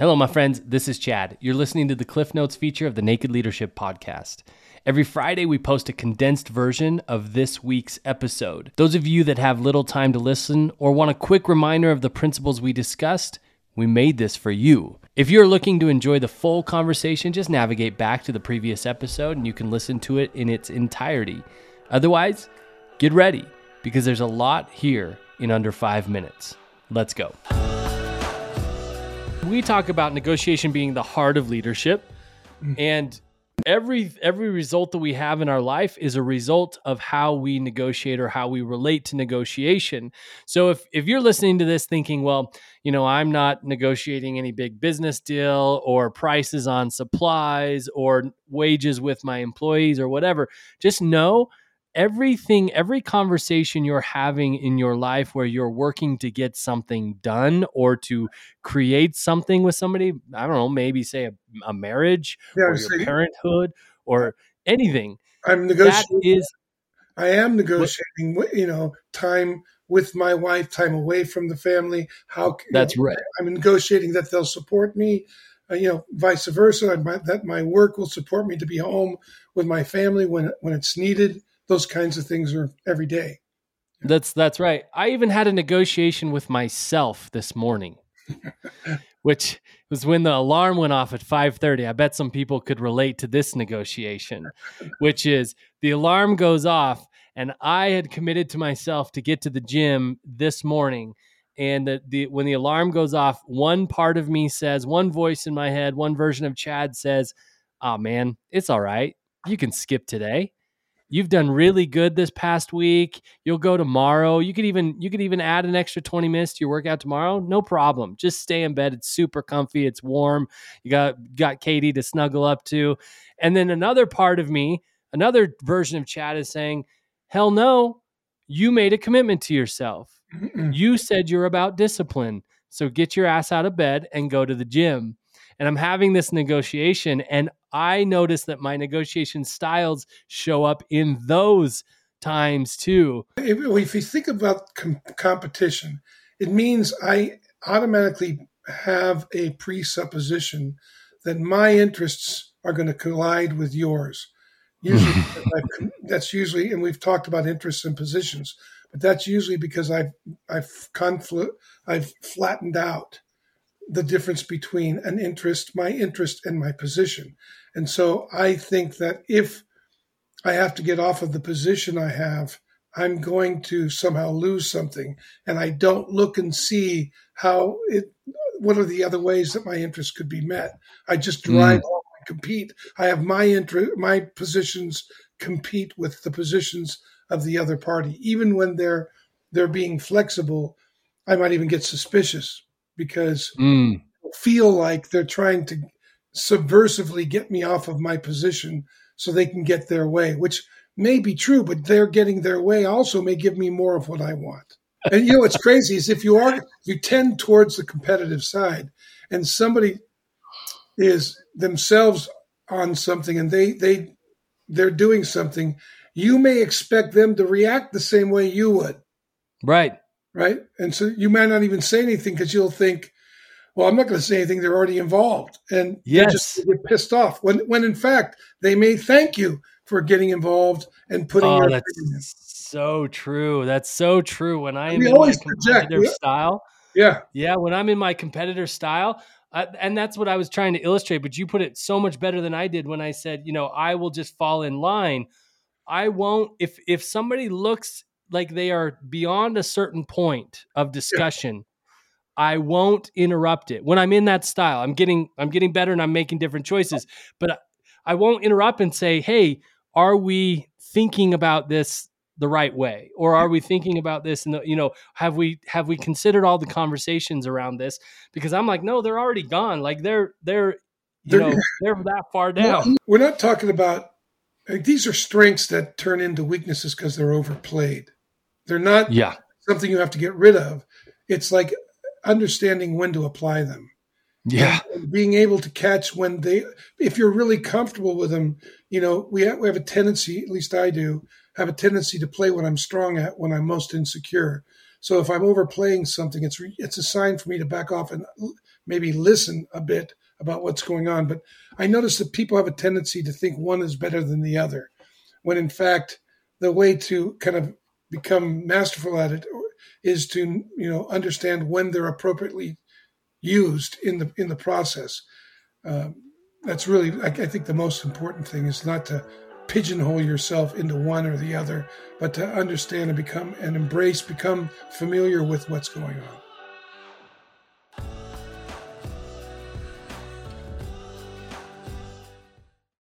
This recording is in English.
Hello, my friends. This is Chad. You're listening to the Cliff Notes feature of the Naked Leadership Podcast. Every Friday, we post a condensed version of this week's episode. Those of you that have little time to listen or want a quick reminder of the principles we discussed, we made this for you. If you're looking to enjoy the full conversation, just navigate back to the previous episode and you can listen to it in its entirety. Otherwise, get ready because there's a lot here in under five minutes. Let's go. We talk about negotiation being the heart of leadership, mm. and every every result that we have in our life is a result of how we negotiate or how we relate to negotiation. So if if you're listening to this thinking, well, you know, I'm not negotiating any big business deal or prices on supplies or wages with my employees or whatever, just know everything, every conversation you're having in your life where you're working to get something done or to create something with somebody, I don't know, maybe say a, a marriage Yeah, or your parenthood or anything. I'm negotiating. is I am negotiating. wi- You know, time with my wife, time away from the family. How c- you that's know, right. I'm negotiating that they'll support me. Uh, you know, vice versa. I might- that my work will support me to be home with my family when when it's needed. Those kinds of things are every day. That's that's right. I even had a negotiation with myself this morning, which was when the alarm went off at 5:30. I bet some people could relate to this negotiation, which is the alarm goes off and I had committed to myself to get to the gym this morning and the, the when the alarm goes off, one part of me says, one voice in my head, one version of Chad says, "Oh man, it's all right. You can skip today." You've done really good this past week. You'll go tomorrow. You could even you could even add an extra 20 minutes to your workout tomorrow. No problem. Just stay in bed. It's super comfy. It's warm. You got got katie to snuggle up to. And then another part of me another version of chad is saying hell no. You made a commitment to yourself. You said you're about discipline. So get your ass out of bed and go to the gym and i'm having this negotiation and i notice that my negotiation styles show up in those times too If, if you think about com- competition, it means I automatically have a presupposition that my interests are going to collide with yours. Usually, because I've con- that's usually, and we've talked about interests and positions, but that's usually because I've I've confl- I've flattened out the difference between an interest, my interest, and my position. And so I think that if I have to get off of the position I have, I'm going to somehow lose something. And I don't look and see how it, what are the other ways that my interest could be met. I just hmm. drive off and compete. I have my interest, my positions compete with the positions of the other party. Even when they're, they're being flexible, I might even get suspicious because Mm, feel like they're trying to subversively get me off of my position so they can get their way, which may be true, but they're getting their way also may give me more of what I want. And you know what's crazy is if you are you tend towards the competitive side and somebody is themselves on something and they they they're doing something, you may expect them to react the same way you would. Right right? And so you might not even say anything because you'll think, well, I'm not going to say anything. They're already involved, and they Yes. just get pissed off. When when in fact they may thank you for getting involved and putting oh your. that's so true that's so true when i am in my competitive We- style yeah, Yeah, when I'm in my competitor style, uh, and that's what I was trying to illustrate, but you put it so much better than I did when I said, you know, I will just fall in line. I won't if if somebody looks like they are beyond a certain point of discussion, I won't interrupt it. When I'm in that style, I'm getting I'm getting better and I'm making different choices, but I- I won't interrupt and say, "Hey, are we thinking about this the right way or are we thinking about this and you know have we have we considered all the conversations around this because i'm like no they're already gone like they're they're you They're- know they're that far down we're not talking about. like, these are strengths that turn into weaknesses because they're overplayed. They're not yeah something you have to get rid of. It's like understanding when to apply them. yeah and being able to catch when they if you're really comfortable with them you know we have, we have a tendency at least i do have a tendency to play what i'm strong at when i'm most insecure so if i'm overplaying something it's re- it's a sign for me to back off and maybe listen a bit about what's going on. But I notice that people have a tendency to think one is better than the other, when in fact, the way to kind of become masterful at it is to you know understand when they're appropriately used in the in the process. Um, that's really, I, I think, the most important thing is not to pigeonhole yourself into one or the other, but to understand and become and embrace, become familiar with what's going on.